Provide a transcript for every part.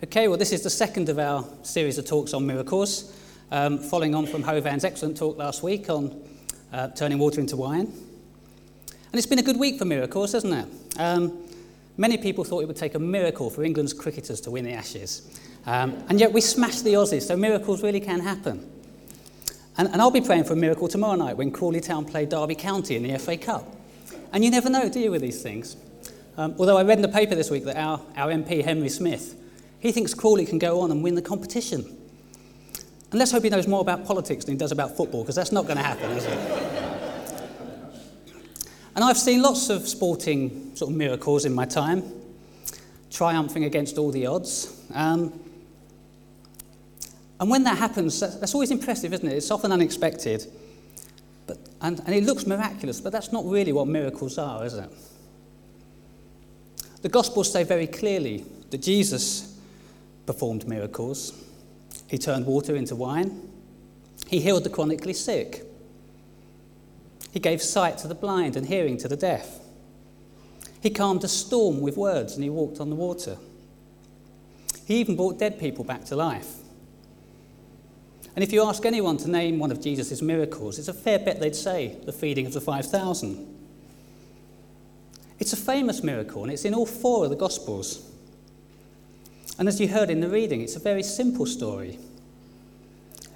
Okay, well, this is the second of our series of talks on miracles, um, following on from Hovan's excellent talk last week on uh, turning water into wine. And it's been a good week for miracles, hasn't it? Um, many people thought it would take a miracle for England's cricketers to win the Ashes. Um, and yet we smashed the Aussies, so miracles really can happen. And, and I'll be praying for a miracle tomorrow night when Crawley Town play Derby County in the FA Cup. And you never know, do you, with these things? Um, although I read in the paper this week that our, our MP, Henry Smith, he thinks Crawley can go on and win the competition. And let's hope he knows more about politics than he does about football, because that's not going to happen, is it? and I've seen lots of sporting sort of miracles in my time, triumphing against all the odds. Um, and when that happens, that's, always impressive, isn't it? It's often unexpected. But, and, and it looks miraculous, but that's not really what miracles are, is it? The Gospels say very clearly that Jesus performed miracles. He turned water into wine. He healed the chronically sick. He gave sight to the blind and hearing to the deaf. He calmed a storm with words and he walked on the water. He even brought dead people back to life. And if you ask anyone to name one of Jesus' miracles, it's a fair bet they'd say the feeding of the 5,000. It's a famous miracle and it's in all four of the Gospels. And as you heard in the reading, it's a very simple story.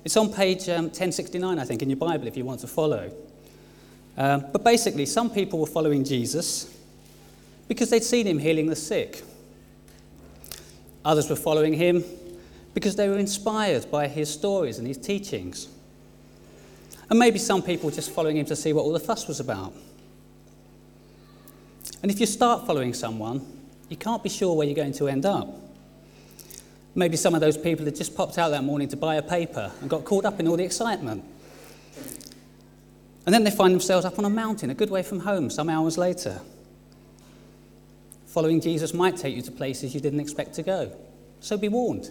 It's on page um, 1069, I think, in your Bible if you want to follow. Um, but basically, some people were following Jesus because they'd seen him healing the sick. Others were following him because they were inspired by his stories and his teachings. And maybe some people were just following him to see what all the fuss was about. And if you start following someone, you can't be sure where you're going to end up. Maybe some of those people had just popped out that morning to buy a paper and got caught up in all the excitement. And then they find themselves up on a mountain a good way from home some hours later. Following Jesus might take you to places you didn't expect to go. So be warned.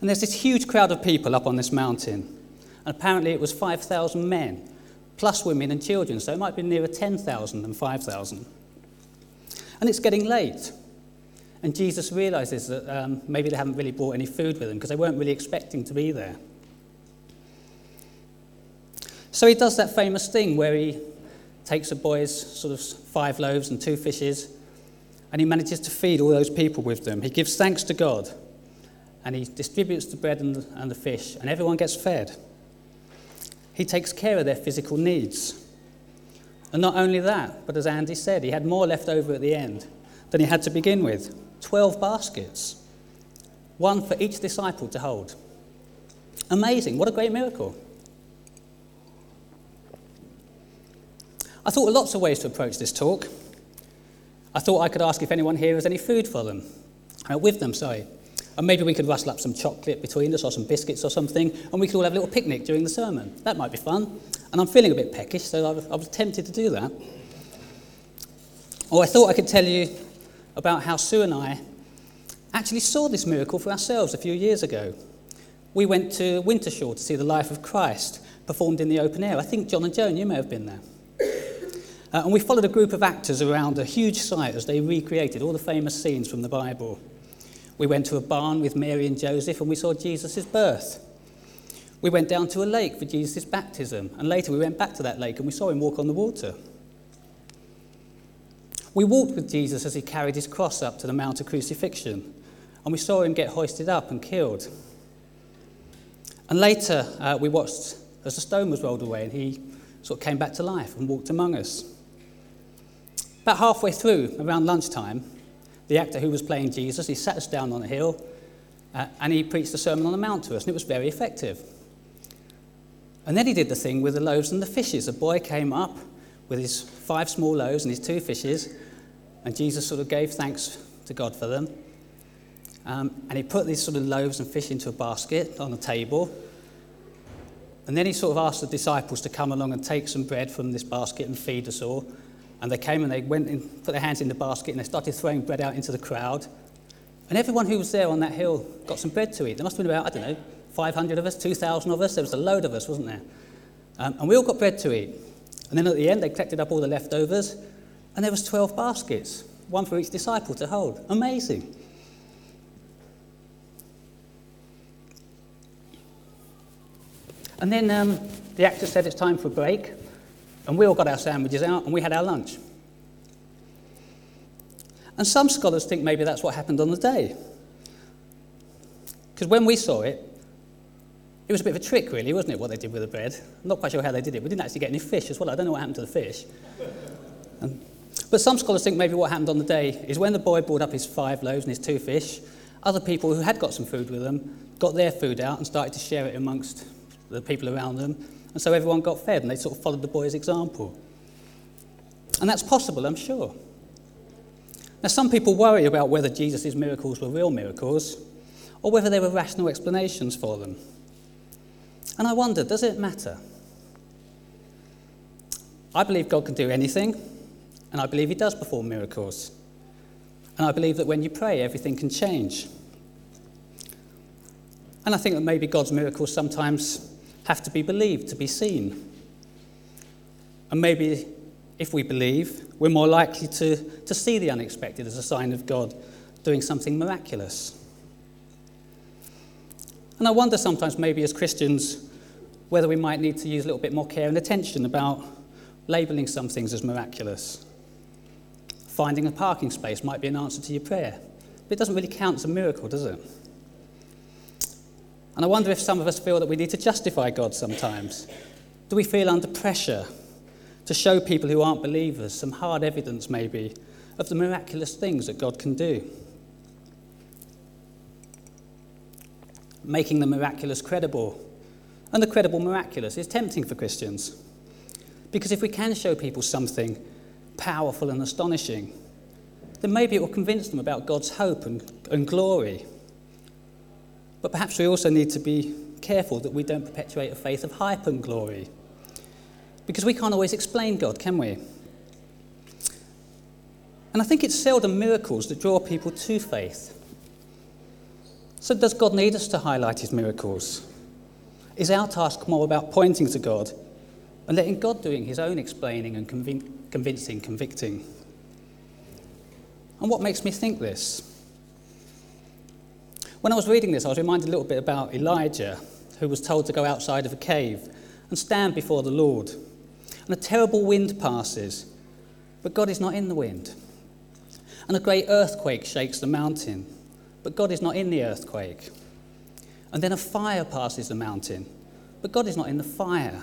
And there's this huge crowd of people up on this mountain. And apparently it was 5,000 men, plus women and children, so it might be nearer 10,000 than 5,000. And it's getting late. And Jesus realizes that um, maybe they haven't really brought any food with them because they weren't really expecting to be there. So he does that famous thing where he takes a boy's sort of five loaves and two fishes and he manages to feed all those people with them. He gives thanks to God and he distributes the bread and the, and the fish, and everyone gets fed. He takes care of their physical needs. And not only that, but as Andy said, he had more left over at the end than he had to begin with. 12 baskets, one for each disciple to hold. Amazing. What a great miracle. I thought of lots of ways to approach this talk. I thought I could ask if anyone here has any food for them, uh, with them, sorry. And maybe we could rustle up some chocolate between us or some biscuits or something, and we could all have a little picnic during the sermon. That might be fun. And I'm feeling a bit peckish, so I was, I was tempted to do that. Or I thought I could tell you about how Sue and I actually saw this miracle for ourselves a few years ago. We went to Wintershall to see the life of Christ performed in the open air. I think John and Joan, you may have been there. Uh, and we followed a group of actors around a huge site as they recreated all the famous scenes from the Bible. We went to a barn with Mary and Joseph and we saw Jesus' birth. We went down to a lake for Jesus' baptism, and later we went back to that lake and we saw him walk on the water. We walked with Jesus as he carried his cross up to the Mount of Crucifixion, and we saw him get hoisted up and killed. And later, uh, we watched as the stone was rolled away and he sort of came back to life and walked among us. About halfway through, around lunchtime, the actor who was playing Jesus, he sat us down on a hill uh, and he preached a sermon on the mount to us, and it was very effective. And then he did the thing with the loaves and the fishes. A boy came up with his five small loaves and his two fishes, and Jesus sort of gave thanks to God for them. Um, and he put these sort of loaves and fish into a basket on the table. And then he sort of asked the disciples to come along and take some bread from this basket and feed us all. And they came and they went and put their hands in the basket and they started throwing bread out into the crowd. And everyone who was there on that hill got some bread to eat. There must have been about, I don't know, 500 of us, 2,000 of us. There was a load of us, wasn't there? Um, and we all got bread to eat. And then at the end, they collected up all the leftovers, and there was 12 baskets, one for each disciple to hold. Amazing. And then um, the actor said it's time for a break, and we all got our sandwiches out and we had our lunch. And some scholars think maybe that's what happened on the day. Because when we saw it, it was a bit of a trick, really, wasn't it, what they did with the bread? I'm not quite sure how they did it. We didn't actually get any fish as well. I don't know what happened to the fish. And but some scholars think maybe what happened on the day is when the boy brought up his five loaves and his two fish, other people who had got some food with them got their food out and started to share it amongst the people around them. And so everyone got fed and they sort of followed the boy's example. And that's possible, I'm sure. Now, some people worry about whether Jesus' miracles were real miracles or whether there were rational explanations for them. And I wonder, does it matter? I believe God can do anything, and I believe He does perform miracles. And I believe that when you pray, everything can change. And I think that maybe God's miracles sometimes have to be believed to be seen. And maybe if we believe, we're more likely to, to see the unexpected as a sign of God doing something miraculous. And I wonder sometimes, maybe as Christians, whether we might need to use a little bit more care and attention about labelling some things as miraculous. Finding a parking space might be an answer to your prayer, but it doesn't really count as a miracle, does it? And I wonder if some of us feel that we need to justify God sometimes. Do we feel under pressure to show people who aren't believers some hard evidence, maybe, of the miraculous things that God can do? Making the miraculous credible and the credible miraculous is tempting for Christians. Because if we can show people something powerful and astonishing, then maybe it will convince them about God's hope and, and glory. But perhaps we also need to be careful that we don't perpetuate a faith of hype and glory. Because we can't always explain God, can we? And I think it's seldom miracles that draw people to faith. So, does God need us to highlight his miracles? Is our task more about pointing to God and letting God doing his own explaining and convin- convincing, convicting? And what makes me think this? When I was reading this, I was reminded a little bit about Elijah, who was told to go outside of a cave and stand before the Lord. And a terrible wind passes, but God is not in the wind. And a great earthquake shakes the mountain, but God is not in the earthquake. And then a fire passes the mountain, but God is not in the fire.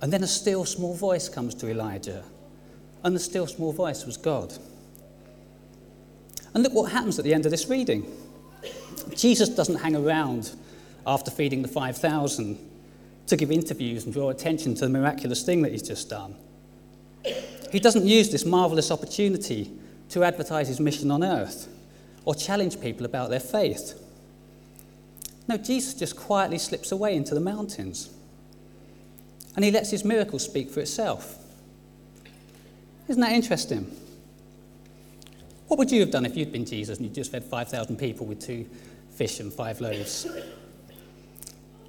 And then a still small voice comes to Elijah, and the still small voice was God. And look what happens at the end of this reading. Jesus doesn't hang around after feeding the 5,000 to give interviews and draw attention to the miraculous thing that he's just done. He doesn't use this marvelous opportunity to advertise his mission on earth or challenge people about their faith. No, Jesus just quietly slips away into the mountains. And he lets his miracle speak for itself. Isn't that interesting? What would you have done if you'd been Jesus and you'd just fed 5,000 people with two fish and five loaves?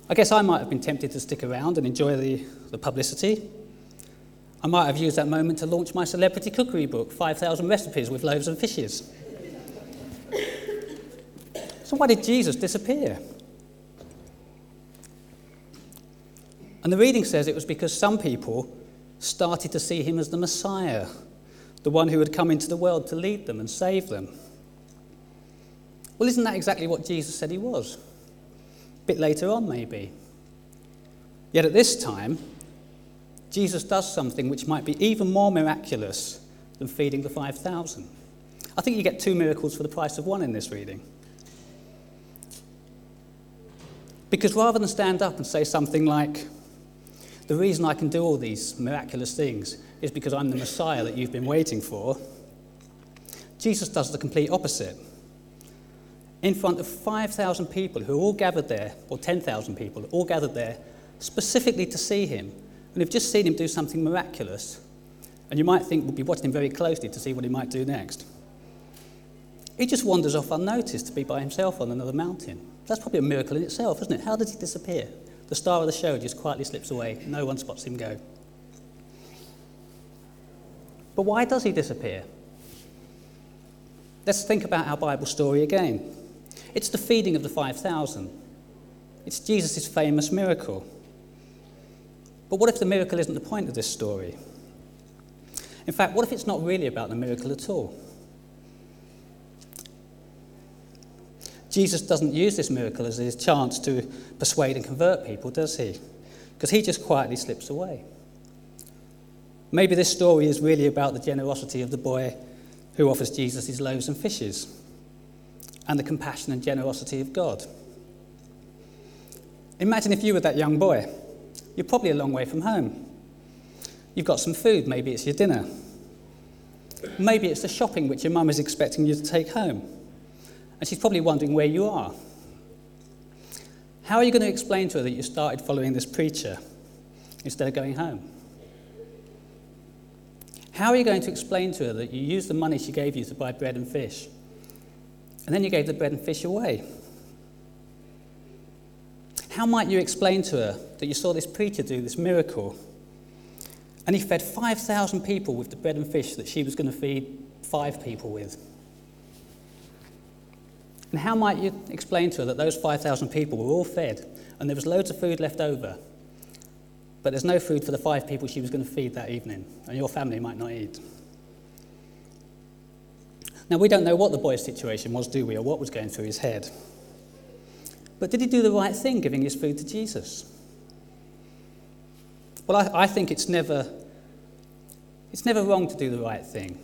I guess I might have been tempted to stick around and enjoy the, the publicity. I might have used that moment to launch my celebrity cookery book, 5,000 Recipes with Loaves and Fishes. So, why did Jesus disappear? And the reading says it was because some people started to see him as the Messiah, the one who had come into the world to lead them and save them. Well, isn't that exactly what Jesus said he was? A bit later on, maybe. Yet at this time, Jesus does something which might be even more miraculous than feeding the 5,000. I think you get two miracles for the price of one in this reading. Because rather than stand up and say something like, the reason I can do all these miraculous things is because I'm the Messiah that you've been waiting for. Jesus does the complete opposite. In front of 5,000 people who are all gathered there, or 10,000 people, all gathered there specifically to see him, and they've just seen him do something miraculous, and you might think we'll be watching him very closely to see what he might do next. He just wanders off unnoticed to be by himself on another mountain. That's probably a miracle in itself, isn't it? How did he disappear? The star of the show just quietly slips away. No one spots him go. But why does he disappear? Let's think about our Bible story again. It's the feeding of the 5,000. It's Jesus' famous miracle. But what if the miracle isn't the point of this story? In fact, what if it's not really about the miracle at all? Jesus doesn't use this miracle as his chance to persuade and convert people, does he? Because he just quietly slips away. Maybe this story is really about the generosity of the boy who offers Jesus his loaves and fishes and the compassion and generosity of God. Imagine if you were that young boy. You're probably a long way from home. You've got some food, maybe it's your dinner. Maybe it's the shopping which your mum is expecting you to take home. And she's probably wondering where you are. How are you going to explain to her that you started following this preacher instead of going home? How are you going to explain to her that you used the money she gave you to buy bread and fish, and then you gave the bread and fish away? How might you explain to her that you saw this preacher do this miracle, and he fed 5,000 people with the bread and fish that she was going to feed five people with? And how might you explain to her that those 5,000 people were all fed and there was loads of food left over but there's no food for the five people she was going to feed that evening, and your family might not eat. Now, we don't know what the boy's situation was, do we, or what was going through his head. But did he do the right thing giving his food to Jesus? Well, I, I think it's never, it's never wrong to do the right thing.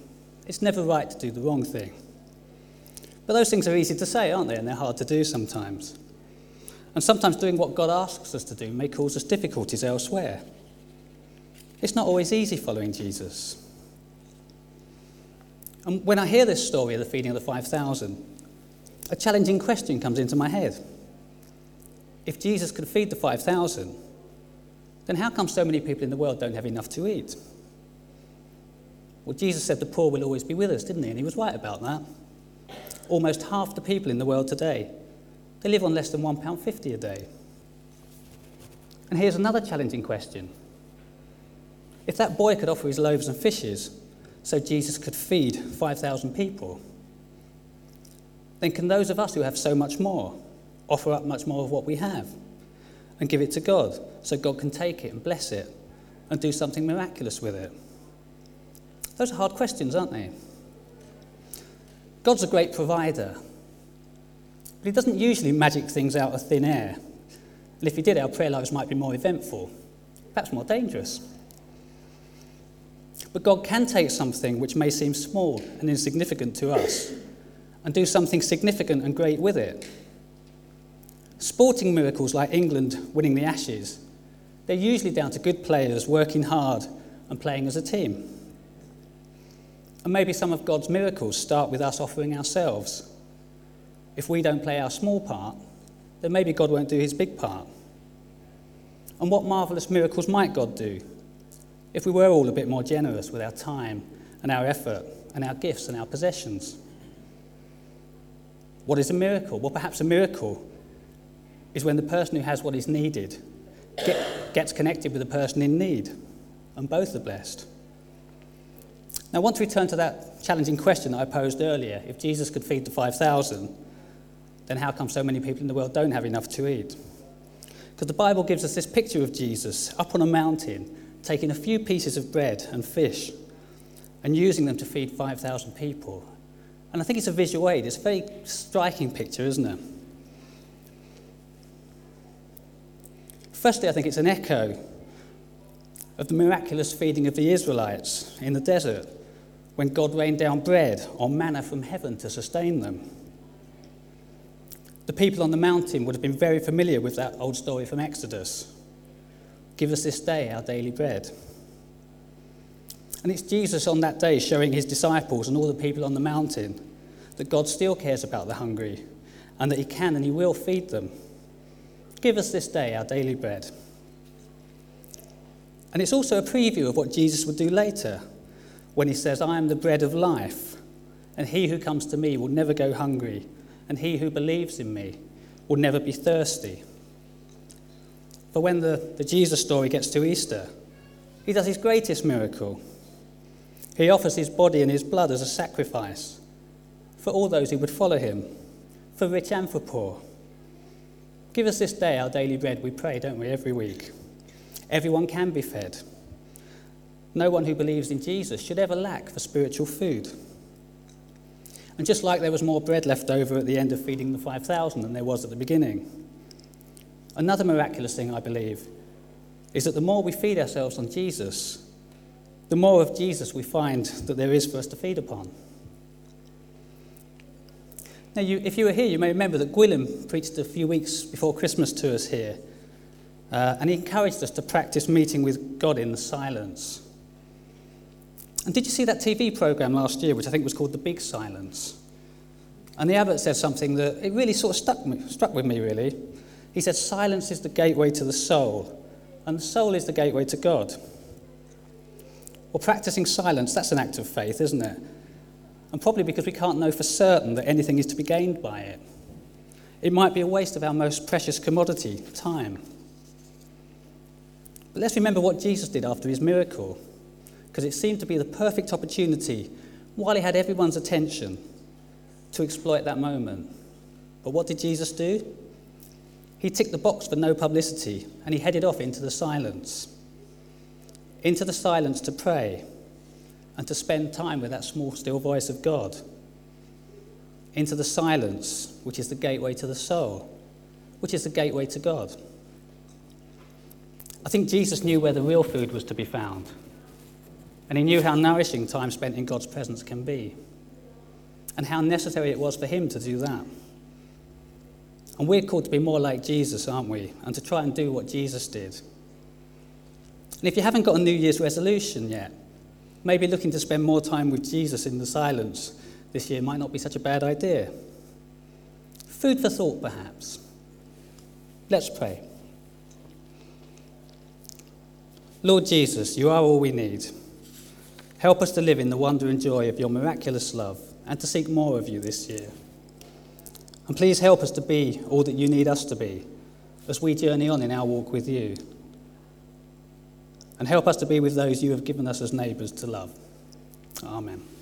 It's never right to do the wrong thing. But those things are easy to say, aren't they? And they're hard to do sometimes. And sometimes doing what God asks us to do may cause us difficulties elsewhere. It's not always easy following Jesus. And when I hear this story of the feeding of the 5,000, a challenging question comes into my head. If Jesus could feed the 5,000, then how come so many people in the world don't have enough to eat? Well, Jesus said the poor will always be with us, didn't he? And he was right about that. Almost half the people in the world today they live on less than £1.50 a day. And here's another challenging question. If that boy could offer his loaves and fishes so Jesus could feed 5,000 people, then can those of us who have so much more offer up much more of what we have and give it to God so God can take it and bless it and do something miraculous with it? Those are hard questions, aren't they? God's a great provider, but he doesn't usually magic things out of thin air. And if he did, our prayer lives might be more eventful, perhaps more dangerous. But God can take something which may seem small and insignificant to us and do something significant and great with it. Sporting miracles like England winning the Ashes, they're usually down to good players working hard and playing as a team. And maybe some of God's miracles start with us offering ourselves if we don't play our small part, then maybe God won't do his big part. And what marvellous miracles might God do if we were all a bit more generous with our time and our effort and our gifts and our possessions? What is a miracle? Well, perhaps a miracle is when the person who has what is needed get, gets connected with the person in need, and both are blessed. Now, I want to return to that challenging question that I posed earlier. If Jesus could feed the 5,000, then how come so many people in the world don't have enough to eat? Because the Bible gives us this picture of Jesus up on a mountain, taking a few pieces of bread and fish and using them to feed 5,000 people. And I think it's a visual aid. It's a very striking picture, isn't it? Firstly, I think it's an echo of the miraculous feeding of the Israelites in the desert when God rained down bread or manna from heaven to sustain them. The people on the mountain would have been very familiar with that old story from Exodus. Give us this day our daily bread. And it's Jesus on that day showing his disciples and all the people on the mountain that God still cares about the hungry and that he can and he will feed them. Give us this day our daily bread. And it's also a preview of what Jesus would do later when he says, I am the bread of life, and he who comes to me will never go hungry, and he who believes in me will never be thirsty. But when the, the Jesus story gets to Easter, he does his greatest miracle. He offers his body and his blood as a sacrifice for all those who would follow him, for rich and for poor. Give us this day our daily bread, we pray, don't we, every week. everyone can be fed. No one who believes in Jesus should ever lack for spiritual food. And just like there was more bread left over at the end of feeding the 5,000 than there was at the beginning, another miraculous thing I believe is that the more we feed ourselves on Jesus, the more of Jesus we find that there is for us to feed upon. Now, you, if you were here, you may remember that Gwilym preached a few weeks before Christmas to us here, uh, and he encouraged us to practice meeting with God in the silence. And did you see that TV program last year, which I think was called The Big Silence? And the abbot said something that it really sort of stuck, me, struck with me, really. He said, Silence is the gateway to the soul, and the soul is the gateway to God. Well, practicing silence, that's an act of faith, isn't it? And probably because we can't know for certain that anything is to be gained by it. It might be a waste of our most precious commodity, time. But let's remember what Jesus did after his miracle because it seemed to be the perfect opportunity while he had everyone's attention to exploit that moment. But what did Jesus do? He ticked the box for no publicity and he headed off into the silence. Into the silence to pray and to spend time with that small, still voice of God. Into the silence, which is the gateway to the soul, which is the gateway to God. I think Jesus knew where the real food was to be found. And he knew how nourishing time spent in God's presence can be, and how necessary it was for him to do that. And we're called to be more like Jesus, aren't we? And to try and do what Jesus did. And if you haven't got a New Year's resolution yet, maybe looking to spend more time with Jesus in the silence this year might not be such a bad idea. Food for thought, perhaps. Let's pray. Lord Jesus, you are all we need. Help us to live in the wonder and joy of your miraculous love and to seek more of you this year. And please help us to be all that you need us to be as we journey on in our walk with you. And help us to be with those you have given us as neighbours to love. Amen.